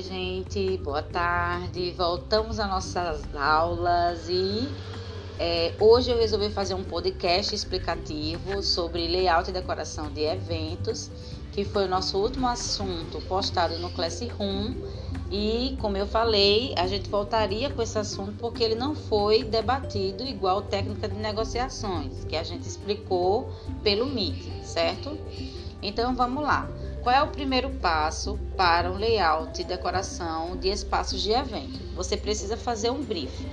Oi, gente, boa tarde. Voltamos às nossas aulas e é, hoje eu resolvi fazer um podcast explicativo sobre layout e decoração de eventos, que foi o nosso último assunto postado no Classroom. E, como eu falei, a gente voltaria com esse assunto porque ele não foi debatido igual técnica de negociações, que a gente explicou pelo Meet, certo? Então, vamos lá. Qual é o primeiro passo para um layout e decoração de espaços de evento? Você precisa fazer um briefing.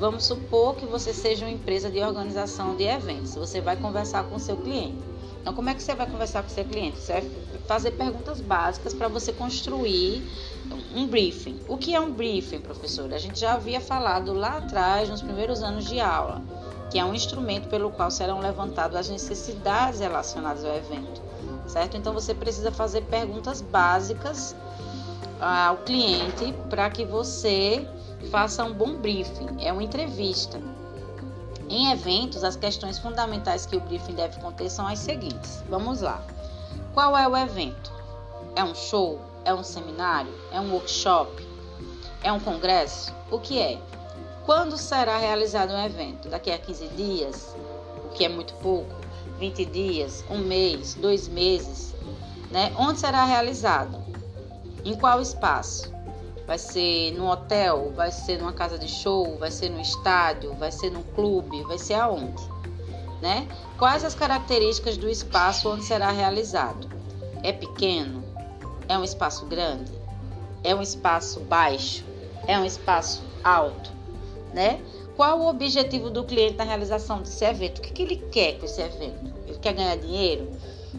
Vamos supor que você seja uma empresa de organização de eventos. Você vai conversar com o seu cliente. Então, como é que você vai conversar com o seu cliente? Você vai fazer perguntas básicas para você construir um briefing. O que é um briefing, professora? A gente já havia falado lá atrás, nos primeiros anos de aula, que é um instrumento pelo qual serão levantadas as necessidades relacionadas ao evento certo? Então você precisa fazer perguntas básicas ao cliente para que você faça um bom briefing. É uma entrevista. Em eventos, as questões fundamentais que o briefing deve conter são as seguintes. Vamos lá. Qual é o evento? É um show? É um seminário? É um workshop? É um congresso? O que é? Quando será realizado um evento? Daqui a 15 dias? O que é muito pouco? 20 dias, um mês, dois meses, né? Onde será realizado? Em qual espaço? Vai ser no hotel? Vai ser numa casa de show? Vai ser no estádio? Vai ser no clube? Vai ser aonde? Né? Quais as características do espaço onde será realizado? É pequeno? É um espaço grande? É um espaço baixo? É um espaço alto? Né? Qual o objetivo do cliente na realização desse evento? O que, que ele quer com esse evento? Ele quer ganhar dinheiro?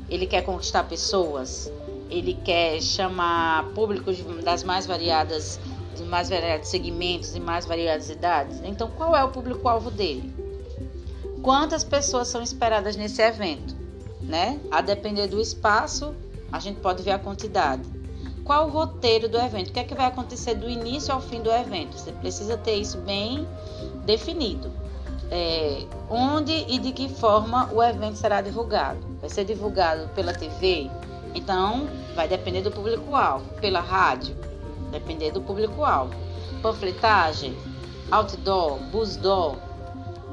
Ele quer conquistar pessoas? Ele quer chamar públicos das mais variadas, de mais variados segmentos e mais variadas idades? Então, qual é o público-alvo dele? Quantas pessoas são esperadas nesse evento? Né? A depender do espaço, a gente pode ver a quantidade. Qual o roteiro do evento? O que é que vai acontecer do início ao fim do evento? Você precisa ter isso bem definido. É, onde e de que forma o evento será divulgado? Vai ser divulgado pela TV? Então, vai depender do público-alvo. Pela rádio? Depender do público-alvo. Panfletagem? Outdoor? Busdoor?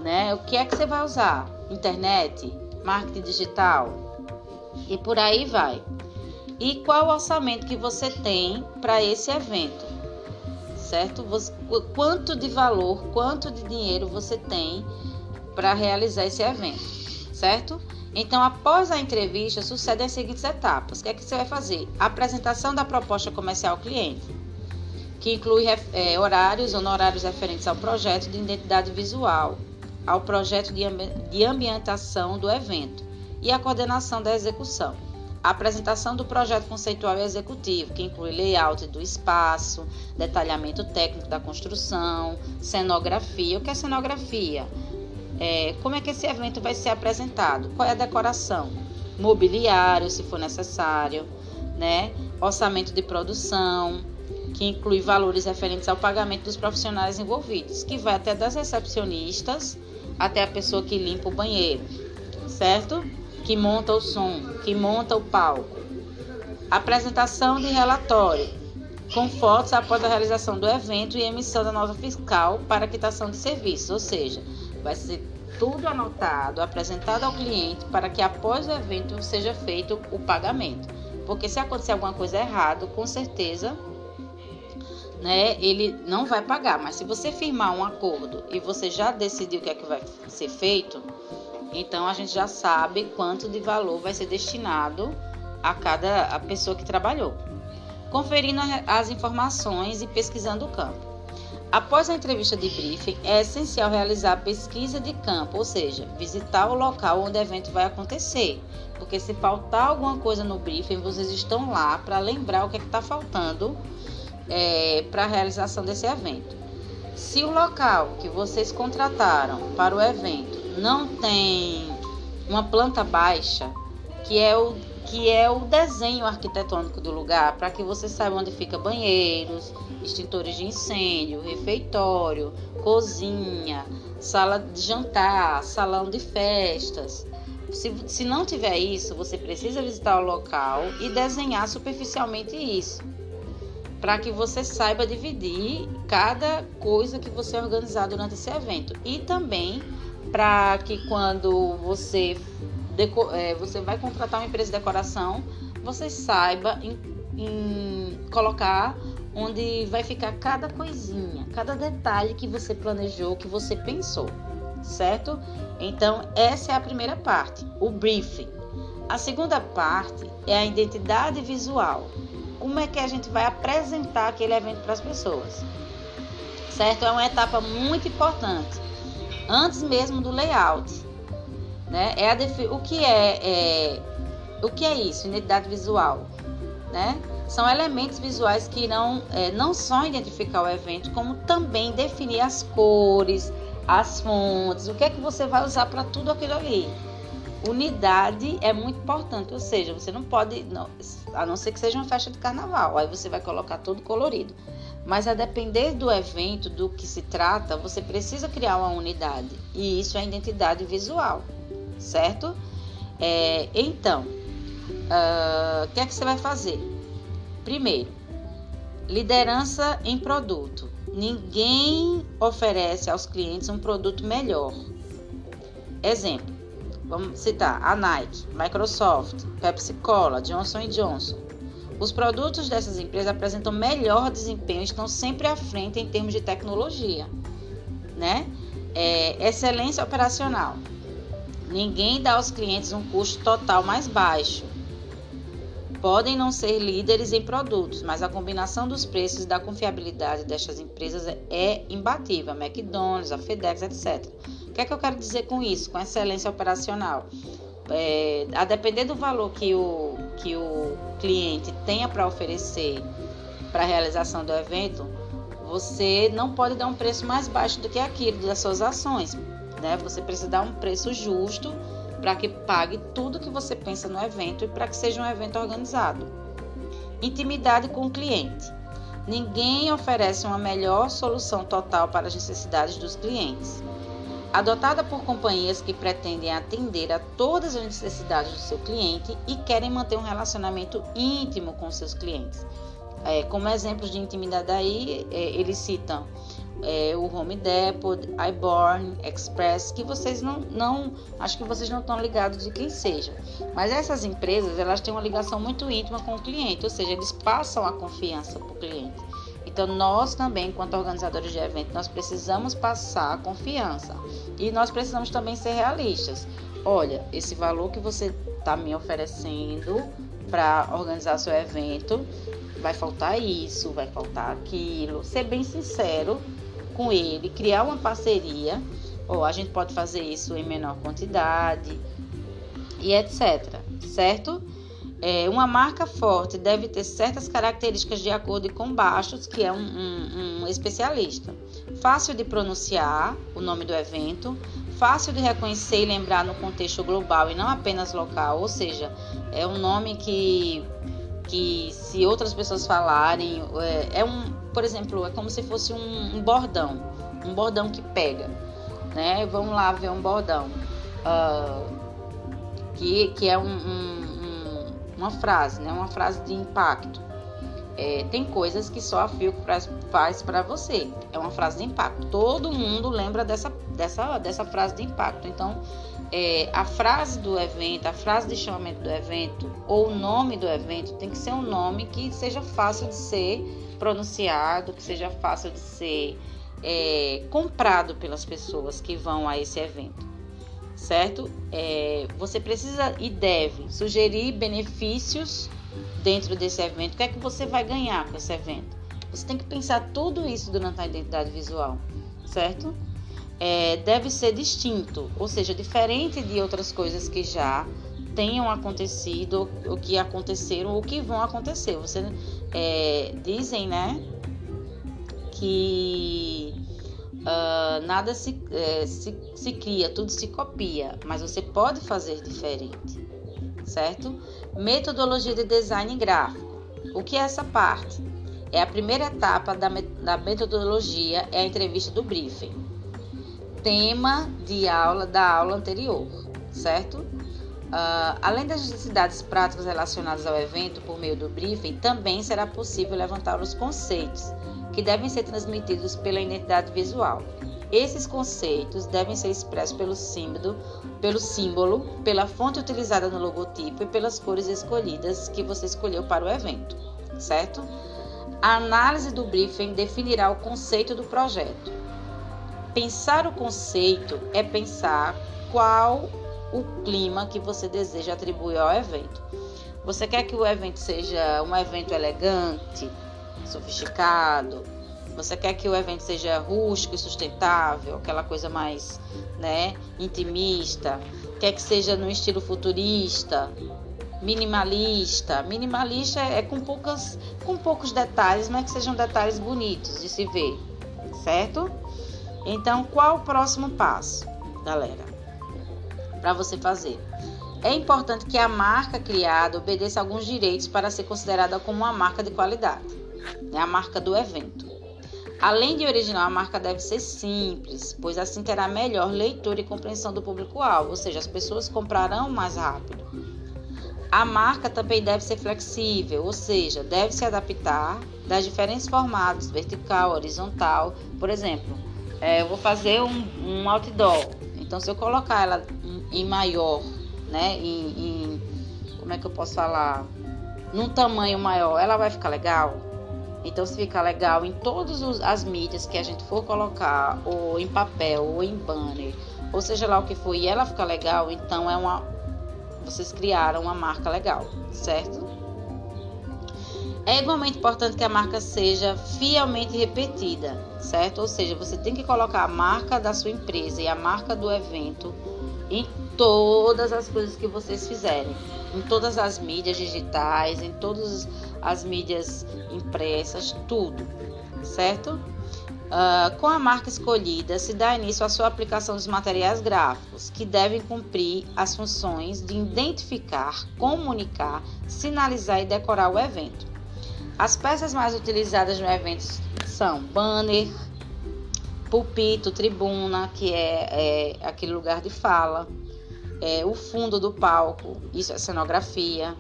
Né? O que é que você vai usar? Internet? Marketing digital? E por aí vai e qual o orçamento que você tem para esse evento, certo? Você, quanto de valor, quanto de dinheiro você tem para realizar esse evento, certo? Então, após a entrevista, sucedem as seguintes etapas. O que é que você vai fazer? A apresentação da proposta comercial ao cliente, que inclui é, horários, honorários referentes ao projeto de identidade visual, ao projeto de, ambi de ambientação do evento e a coordenação da execução a apresentação do projeto conceitual e executivo, que inclui layout do espaço, detalhamento técnico da construção, cenografia. O que é cenografia? É, como é que esse evento vai ser apresentado? Qual é a decoração? Mobiliário, se for necessário, né? Orçamento de produção, que inclui valores referentes ao pagamento dos profissionais envolvidos, que vai até das recepcionistas até a pessoa que limpa o banheiro, certo? Que monta o som, que monta o palco. Apresentação de relatório, com fotos após a realização do evento e emissão da nota fiscal para quitação de serviços, ou seja, vai ser tudo anotado, apresentado ao cliente para que após o evento seja feito o pagamento. Porque se acontecer alguma coisa errada, com certeza né, ele não vai pagar. Mas se você firmar um acordo e você já decidiu o que é que vai ser feito, então a gente já sabe quanto de valor vai ser destinado a cada a pessoa que trabalhou. Conferindo as informações e pesquisando o campo. Após a entrevista de briefing, é essencial realizar pesquisa de campo, ou seja, visitar o local onde o evento vai acontecer. Porque se faltar alguma coisa no briefing, vocês estão lá para lembrar o que é está faltando é, para a realização desse evento. Se o local que vocês contrataram para o evento não tem uma planta baixa, que é o que é o desenho arquitetônico do lugar, para que você saiba onde fica banheiros, extintores de incêndio, refeitório, cozinha, sala de jantar, salão de festas. Se, se não tiver isso, você precisa visitar o local e desenhar superficialmente isso. para que você saiba dividir cada coisa que você organizar durante esse evento e também para que quando você é, você vai contratar uma empresa de decoração, você saiba em, em colocar onde vai ficar cada coisinha, cada detalhe que você planejou, que você pensou, certo? Então, essa é a primeira parte, o briefing. A segunda parte é a identidade visual. Como é que a gente vai apresentar aquele evento para as pessoas? Certo? É uma etapa muito importante. Antes mesmo do layout. Né? É a o que é, é o que é isso? Identidade visual, né? São elementos visuais que irão é, não só identificar o evento, como também definir as cores, as fontes, o que é que você vai usar para tudo aquilo ali. Unidade é muito importante, ou seja, você não pode, não, a não ser que seja uma festa de carnaval, aí você vai colocar tudo colorido. Mas a depender do evento, do que se trata, você precisa criar uma unidade. E isso é identidade visual, certo? É, então, ah, o uh, que é que você vai fazer? Primeiro, liderança em produto. Ninguém oferece aos clientes um produto melhor. Exemplo, vamos citar a Nike, Microsoft, Pepsi Cola, Johnson Johnson. Os produtos dessas empresas apresentam melhor desempenho, estão sempre à frente em termos de tecnologia, né? É, excelência operacional. Ninguém dá aos clientes um custo total mais baixo. Podem não ser líderes em produtos, mas a combinação dos preços e da confiabilidade destas empresas é imbatível. A McDonald's, a FedEx, etc. Que é que eu quero dizer com isso? Com excelência operacional. É, a depender do valor que o, que o cliente tenha para oferecer para a realização do evento, você não pode dar um preço mais baixo do que aquilo das suas ações. Né? Você precisa dar um preço justo para que pague tudo que você pensa no evento e para que seja um evento organizado. Intimidade com o cliente. Ninguém oferece uma melhor solução total para as necessidades dos clientes. Adotada por companhias que pretendem atender a todas as necessidades do seu cliente e querem manter um relacionamento íntimo com seus clientes. É, como exemplos de intimidade aí, é, eles citam é, o Home Depot, iBorn, Express, que vocês não, não, acho que vocês não estão ligados de quem seja. Mas essas empresas, elas têm uma ligação muito íntima com o cliente, ou seja, eles passam a confiança para o cliente. Então, nós também, enquanto organizadores de evento, nós precisamos passar a confiança. E nós precisamos também ser realistas. Olha, esse valor que você está me oferecendo para organizar seu evento, vai faltar isso, vai faltar aquilo. Ser bem sincero com ele, criar uma parceria, ou a gente pode fazer isso em menor quantidade e etc. Certo? É, uma marca forte deve ter certas características de acordo com Baixos, que é um, um, um especialista. Fácil de pronunciar o nome do evento, fácil de reconhecer e lembrar no contexto global e não apenas local, ou seja, é um nome que, que se outras pessoas falarem, é, é um, por exemplo, é como se fosse um, um, bordão, um bordão que pega, né? Vamos lá ver um bordão, uh, que, que é um, um, uma frase, né? Uma frase de impacto. É, tem coisas que só a Filco faz para você. É uma frase de impacto. Todo mundo lembra dessa, dessa, dessa frase de impacto. Então, é, a frase do evento, a frase de chamamento do evento ou o nome do evento tem que ser um nome que seja fácil de ser pronunciado, que seja fácil de ser é, comprado pelas pessoas que vão a esse evento, certo? É, você precisa e deve sugerir benefícios dentro desse evento. O que é que você vai ganhar com esse evento? Você tem que pensar tudo isso durante a identidade visual, certo? É, deve ser distinto, ou seja, diferente de outras coisas que já tenham acontecido, o que aconteceram, ou que vão acontecer. Você é, dizem, né, que uh, nada se, é, se, se cria, tudo se copia, mas você pode fazer diferente, certo? Metodologia de design gráfico. O que é essa parte? É a primeira etapa da, da metodologia, é a entrevista do briefing. Tema de aula da aula anterior, certo? Uh, além das necessidades práticas relacionadas ao evento por meio do briefing, também será possível levantar os conceitos que devem ser transmitidos pela identidade visual. Esses conceitos devem ser expressos pelo símbolo, pelo símbolo, pela fonte utilizada no logotipo e pelas cores escolhidas que você escolheu para o evento, certo? A análise do briefing definirá o conceito do projeto. Pensar o conceito é pensar qual o clima que você deseja atribuir ao evento. Você quer que o evento seja um evento elegante, sofisticado? Você quer que o evento seja rústico e sustentável, aquela coisa mais, né, intimista? Quer que seja no estilo futurista, minimalista? Minimalista é com poucas com poucos detalhes, mas que sejam detalhes bonitos de se ver, certo? Então, qual o próximo passo, galera? para você fazer. É importante que a marca criada obedeça alguns direitos para ser considerada como uma marca de qualidade, né? a marca do evento. Além de original, a marca deve ser simples, pois assim terá melhor leitura e compreensão do público-alvo, ou seja, as pessoas comprarão mais rápido. A marca também deve ser flexível, ou seja, deve se adaptar das diferentes formatos, vertical, horizontal. Por exemplo, é, eu vou fazer um, um outdoor, então se eu colocar ela em maior, né? Em, em, como é que eu posso falar? Num tamanho maior, ela vai ficar legal? Então, se ficar legal em todas as mídias que a gente for colocar, ou em papel, ou em banner, ou seja lá o que for, e ela ficar legal, então é uma. Vocês criaram uma marca legal, certo? É igualmente importante que a marca seja fielmente repetida, certo? Ou seja, você tem que colocar a marca da sua empresa e a marca do evento em todas as coisas que vocês fizerem, em todas as mídias digitais, em todas as mídias impressas, tudo, certo? Uh, com a marca escolhida, se dá início à sua aplicação dos materiais gráficos, que devem cumprir as funções de identificar, comunicar, sinalizar e decorar o evento. As peças mais utilizadas no evento são banner, pulpito, tribuna, que é, é aquele lugar de fala, é, o fundo do palco, isso é cenografia,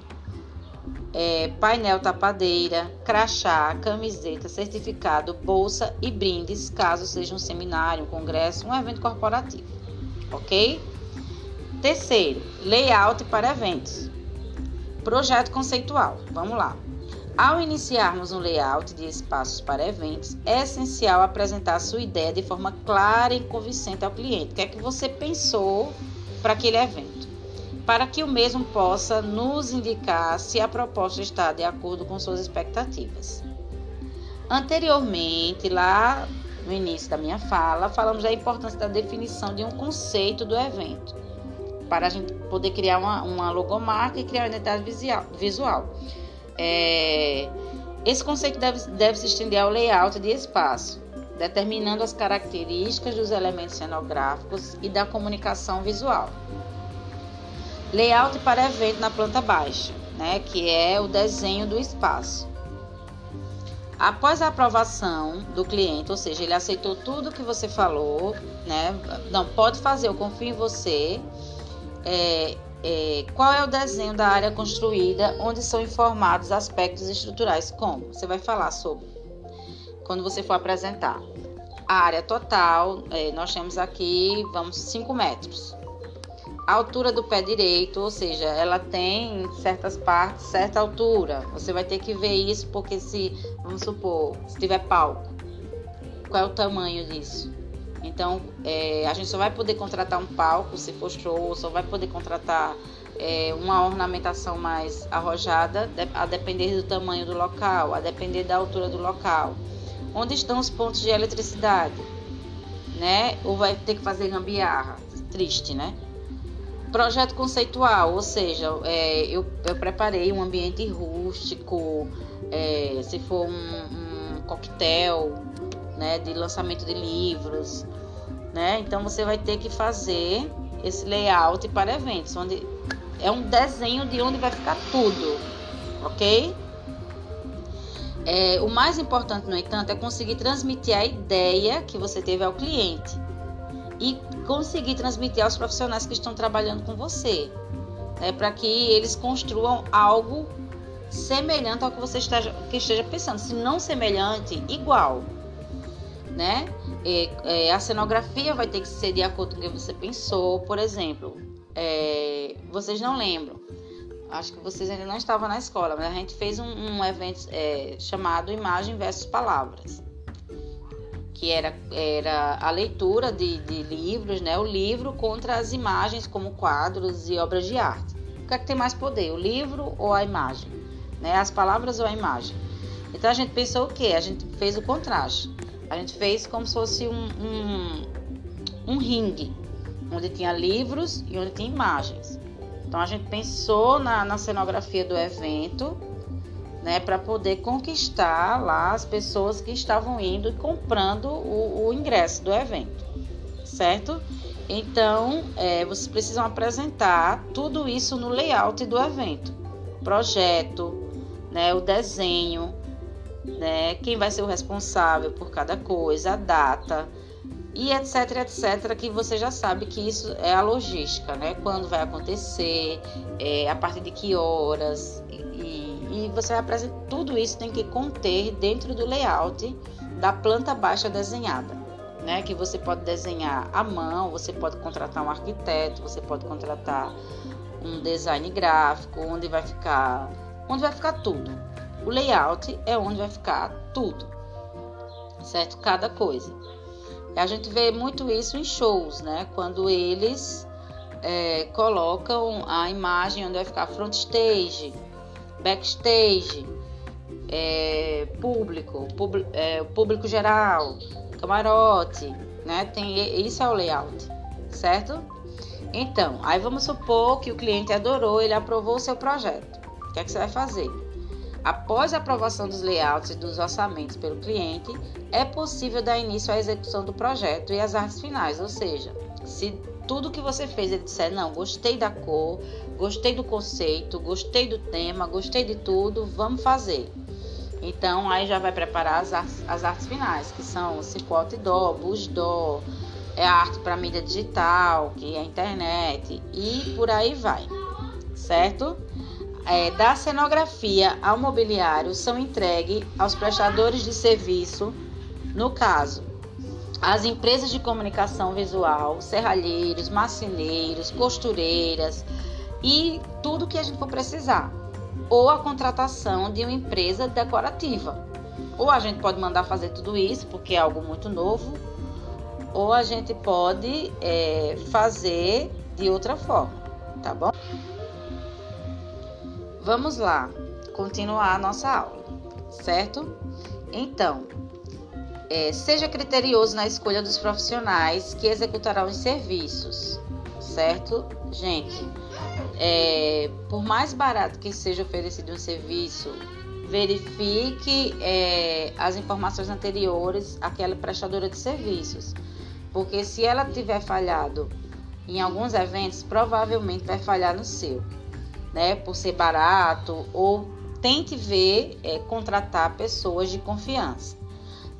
é, painel tapadeira, crachá, camiseta, certificado, bolsa e brindes, caso seja um seminário, um congresso, um evento corporativo, ok? Terceiro, layout para eventos. Projeto conceitual. Vamos lá. Ao iniciarmos um layout de espaços para eventos, é essencial apresentar a sua ideia de forma clara e convincente ao cliente. O que é que você pensou para aquele evento? Para que o mesmo possa nos indicar se a proposta está de acordo com suas expectativas. Anteriormente, lá no início da minha fala, falamos da importância da definição de um conceito do evento, para a gente poder criar uma, uma logomarca e criar uma identidade visual. É, esse conceito deve, deve se estender ao layout de espaço, determinando as características dos elementos cenográficos e da comunicação visual. Layout para evento na planta baixa, né, que é o desenho do espaço. Após a aprovação do cliente, ou seja, ele aceitou tudo que você falou, né? Não, pode fazer, eu confio em você. É, é, qual é o desenho da área construída, onde são informados aspectos estruturais, como você vai falar sobre quando você for apresentar. A área total, é, nós temos aqui, vamos, 5 metros. A altura do pé direito, ou seja, ela tem certas partes, certa altura. Você vai ter que ver isso, porque se, vamos supor, se tiver palco, qual é o tamanho disso? Então, é, a gente só vai poder contratar um palco se for show, só vai poder contratar é, uma ornamentação mais arrojada, a depender do tamanho do local, a depender da altura do local. Onde estão os pontos de eletricidade? Né? Ou vai ter que fazer gambiarra? Triste, né? Projeto conceitual, ou seja, é, eu, eu, preparei um ambiente rústico, é, se for um, um coquetel, né, de lançamento de livros, né? Então você vai ter que fazer esse layout para eventos, onde é um desenho de onde vai ficar tudo, ok? É, o mais importante, no entanto, é conseguir transmitir a ideia que você teve ao cliente e conseguir transmitir aos profissionais que estão trabalhando com você. né, para que eles construam algo semelhante ao que você esteja, que esteja pensando. Se não semelhante, igual. Né? E, é, a cenografia vai ter que ser de acordo com o que você pensou. Por exemplo, é, vocês não lembram. Acho que vocês ainda não estavam na escola, mas a gente fez um, um evento é, chamado Imagem versus Palavras que era, era a leitura de, de livros, né? o livro contra as imagens como quadros e obras de arte. O que é que tem mais poder, o livro ou a imagem? Né? As palavras ou a imagem? Então a gente pensou o quê? A gente fez o contraste. A gente fez como se fosse um, um, um ringue, onde tinha livros e onde tinha imagens. Então a gente pensou na, na cenografia do evento né, para poder conquistar lá as pessoas que estavam indo e comprando o, o ingresso do evento, certo? Então, é, vocês precisam apresentar tudo isso no layout do evento, projeto, né, o desenho, né, quem vai ser o responsável por cada coisa, a data e etc, etc, que você já sabe que isso é a logística, né? Quando vai acontecer, é, a partir de que horas, e você vai apresentar tudo isso tem que conter dentro do layout da planta baixa desenhada, né? Que você pode desenhar à mão, você pode contratar um arquiteto, você pode contratar um design gráfico, onde vai ficar, onde vai ficar tudo. O layout é onde vai ficar tudo, certo? Cada coisa. E a gente vê muito isso em shows, né? Quando eles é, colocam a imagem onde vai ficar front stage, backstage, é, público, pub, é, público geral, camarote, né? Tem, isso é o layout, certo? Então, aí vamos supor que o cliente adorou, ele aprovou o seu projeto. O que é que você vai fazer? Após a aprovação dos layouts e dos orçamentos pelo cliente, é possível dar início à execução do projeto e às artes finais, ou seja, se tudo que você fez ele disser, não, gostei da cor, gostei do conceito, gostei do tema, gostei de tudo, vamos fazer. Então aí já vai preparar as artes, as artes finais, que são cipote dó, bus dó, é a arte para mídia digital, que é a internet e por aí vai, certo? É, da cenografia ao mobiliário são entregues aos prestadores de serviço, no caso, as empresas de comunicação visual, serralheiros, marceneiros, costureiras e tudo que a gente for precisar. Ou a contratação de uma empresa decorativa. Ou a gente pode mandar fazer tudo isso, porque é algo muito novo, ou a gente pode é, fazer de outra forma, tá bom? Vamos lá, continuar a nossa aula, certo? Então, é, seja criterioso na escolha dos profissionais que executarão os serviços, certo? Gente, é, por mais barato que seja oferecido um serviço, verifique é, as informações anteriores àquela prestadora de serviços, porque se ela tiver falhado em alguns eventos, provavelmente vai falhar no seu, né? Por ser barato ou tente ver é, contratar pessoas de confiança.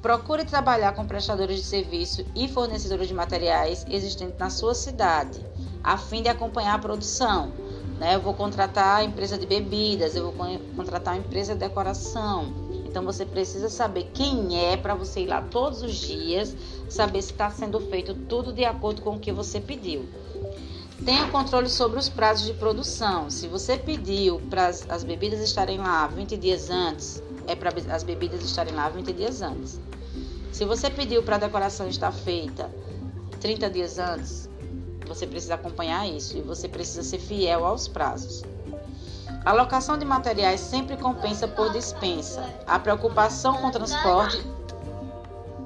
Procure trabalhar com prestadores de serviço e fornecedores de materiais existentes na sua cidade, a fim de acompanhar a produção. Né? Eu vou contratar a empresa de bebidas, eu vou contratar uma empresa de decoração. Então você precisa saber quem é para você ir lá todos os dias, saber se está sendo feito tudo de acordo com o que você pediu. Tenha controle sobre os prazos de produção. Se você pediu para as bebidas estarem lá 20 dias antes, é para as bebidas estarem lá 20 dias antes. Se você pediu para a decoração estar feita 30 dias antes, você precisa acompanhar isso e você precisa ser fiel aos prazos. A alocação de materiais sempre compensa por dispensa. A preocupação com o transporte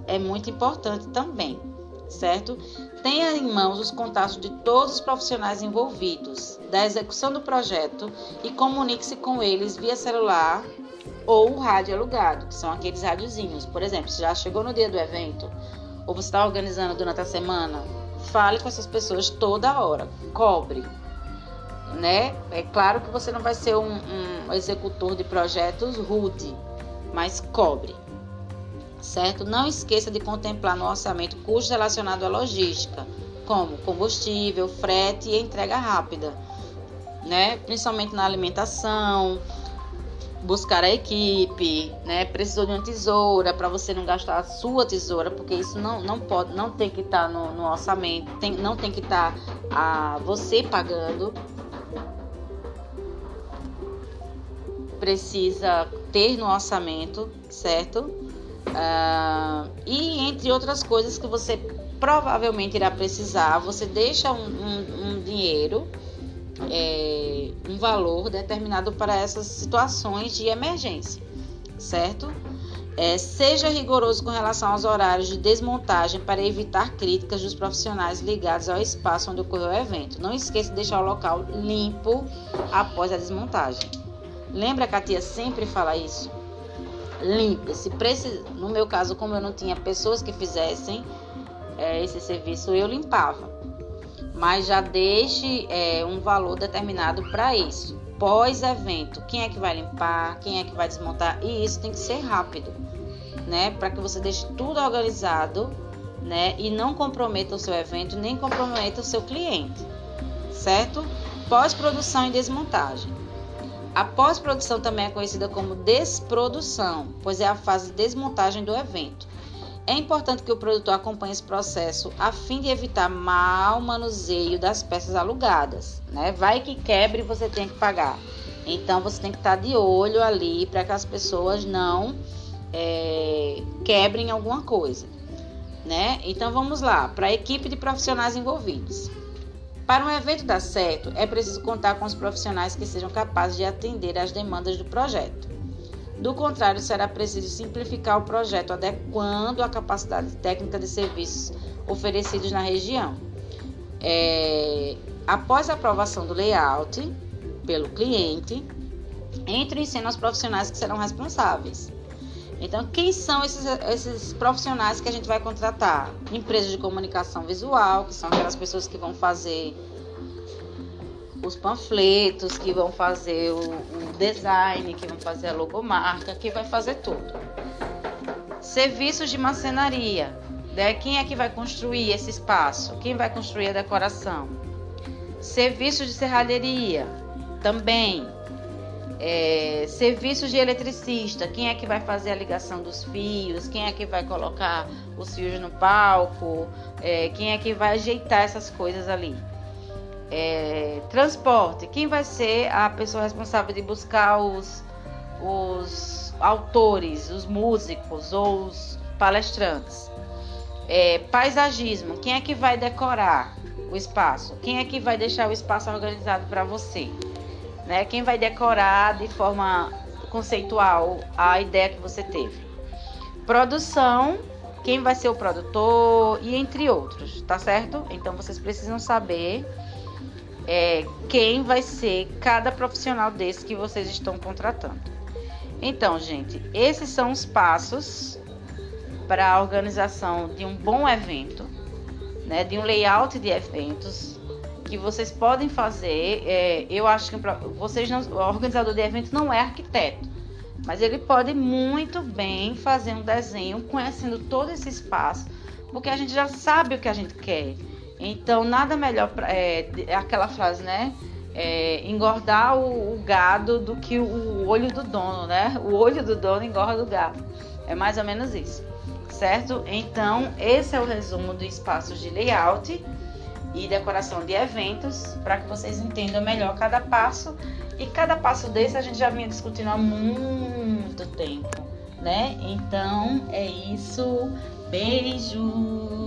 é muito importante também, certo? Tenha em mãos os contatos de todos os profissionais envolvidos da execução do projeto e comunique-se com eles via celular ou rádio alugado, que são aqueles rádiozinhos. Por exemplo, se já chegou no dia do evento, ou você está organizando durante a semana, fale com essas pessoas toda hora, cobre. Né? É claro que você não vai ser um, um executor de projetos rude, mas cobre. Certo? Não esqueça de contemplar no orçamento custos relacionados à logística, como combustível, frete e entrega rápida né? Principalmente na alimentação, buscar a equipe, né? Precisou de uma tesoura para você não gastar a sua tesoura, porque isso não, não pode, não tem que estar tá no, no, orçamento, tem, não tem que estar tá, a você pagando. Precisa ter no orçamento, certo? Uh, e entre outras coisas que você provavelmente irá precisar, você deixa um, um, um dinheiro é, um valor determinado para essas situações de emergência, certo? É, seja rigoroso com relação aos horários de desmontagem para evitar críticas dos profissionais ligados ao espaço onde ocorreu o evento. Não esqueça de deixar o local limpo após a desmontagem. Lembra que a tia sempre fala isso? Limpa. Se precisa, no meu caso, como eu não tinha pessoas que fizessem é, esse serviço, eu limpava mas já deixe é, um valor determinado para isso. Pós-evento, quem é que vai limpar, quem é que vai desmontar, e isso tem que ser rápido, né? Para que você deixe tudo organizado, né? E não comprometa o seu evento, nem comprometa o seu cliente, certo? Pós-produção e desmontagem. A pós-produção também é conhecida como desprodução, pois é a fase de desmontagem do evento. É importante que o produtor acompanhe esse processo a fim de evitar mau manuseio das peças alugadas. Né? Vai que quebre e você tem que pagar. Então você tem que estar de olho ali para que as pessoas não é, quebrem alguma coisa. Né? Então vamos lá, para a equipe de profissionais envolvidos. Para um evento dar certo, é preciso contar com os profissionais que sejam capazes de atender às demandas do projeto. Do contrário, será preciso simplificar o projeto, adequando a capacidade técnica de serviços oferecidos na região. É, após a aprovação do layout pelo cliente, entre em cena os profissionais que serão responsáveis. Então, quem são esses, esses profissionais que a gente vai contratar? Empresas de comunicação visual, que são aquelas pessoas que vão fazer os panfletos, que vão fazer o, o design, que vão fazer a logomarca, que vai fazer tudo. Serviços de marcenaria. Né? Quem é que vai construir esse espaço? Quem vai construir a decoração? Serviços de serralheria. Também. É, serviços de eletricista. Quem é que vai fazer a ligação dos fios? Quem é que vai colocar os fios no palco? É, quem é que vai ajeitar essas coisas ali? É, transporte, quem vai ser a pessoa responsável de buscar os, os autores, os músicos ou os palestrantes? É, paisagismo, quem é que vai decorar o espaço? Quem é que vai deixar o espaço organizado para você? Né? Quem vai decorar de forma conceitual a ideia que você teve? Produção, quem vai ser o produtor e entre outros, tá certo? Então vocês precisam saber é, quem vai ser cada profissional desse que vocês estão contratando. Então, gente, esses são os passos para a organização de um bom evento, né, de um layout de eventos que vocês podem fazer. É, eu acho que vocês não, o organizador de eventos não é arquiteto, mas ele pode muito bem fazer um desenho conhecendo todo esse espaço, porque a gente já sabe o que a gente quer. Então, nada melhor, pra, é, aquela frase, né? É, engordar o, o, gado do que o olho do dono, né? O olho do dono engorda o gado. É mais ou menos isso, certo? Então, esse é o resumo do espaços de layout e decoração de eventos, para que vocês entendam melhor cada passo. E cada passo desse a gente já vinha discutindo há muito tempo, né? Então, é isso. Beijo!